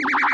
you.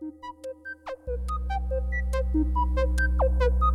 Thank you.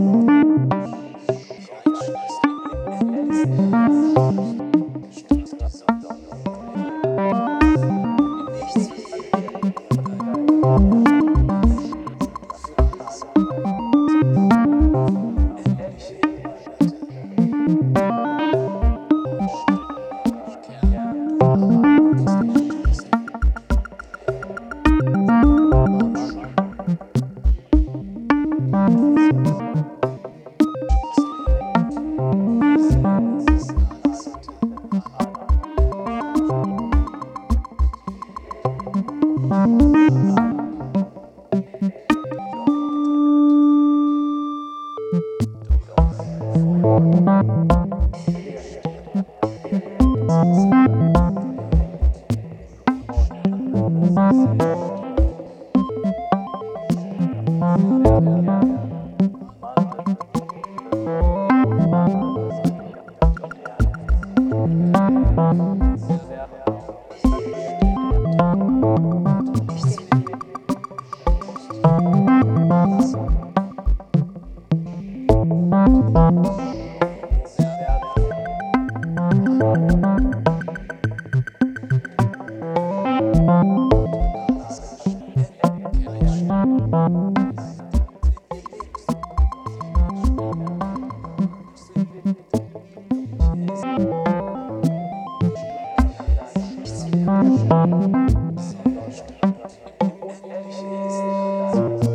Thank Thank you.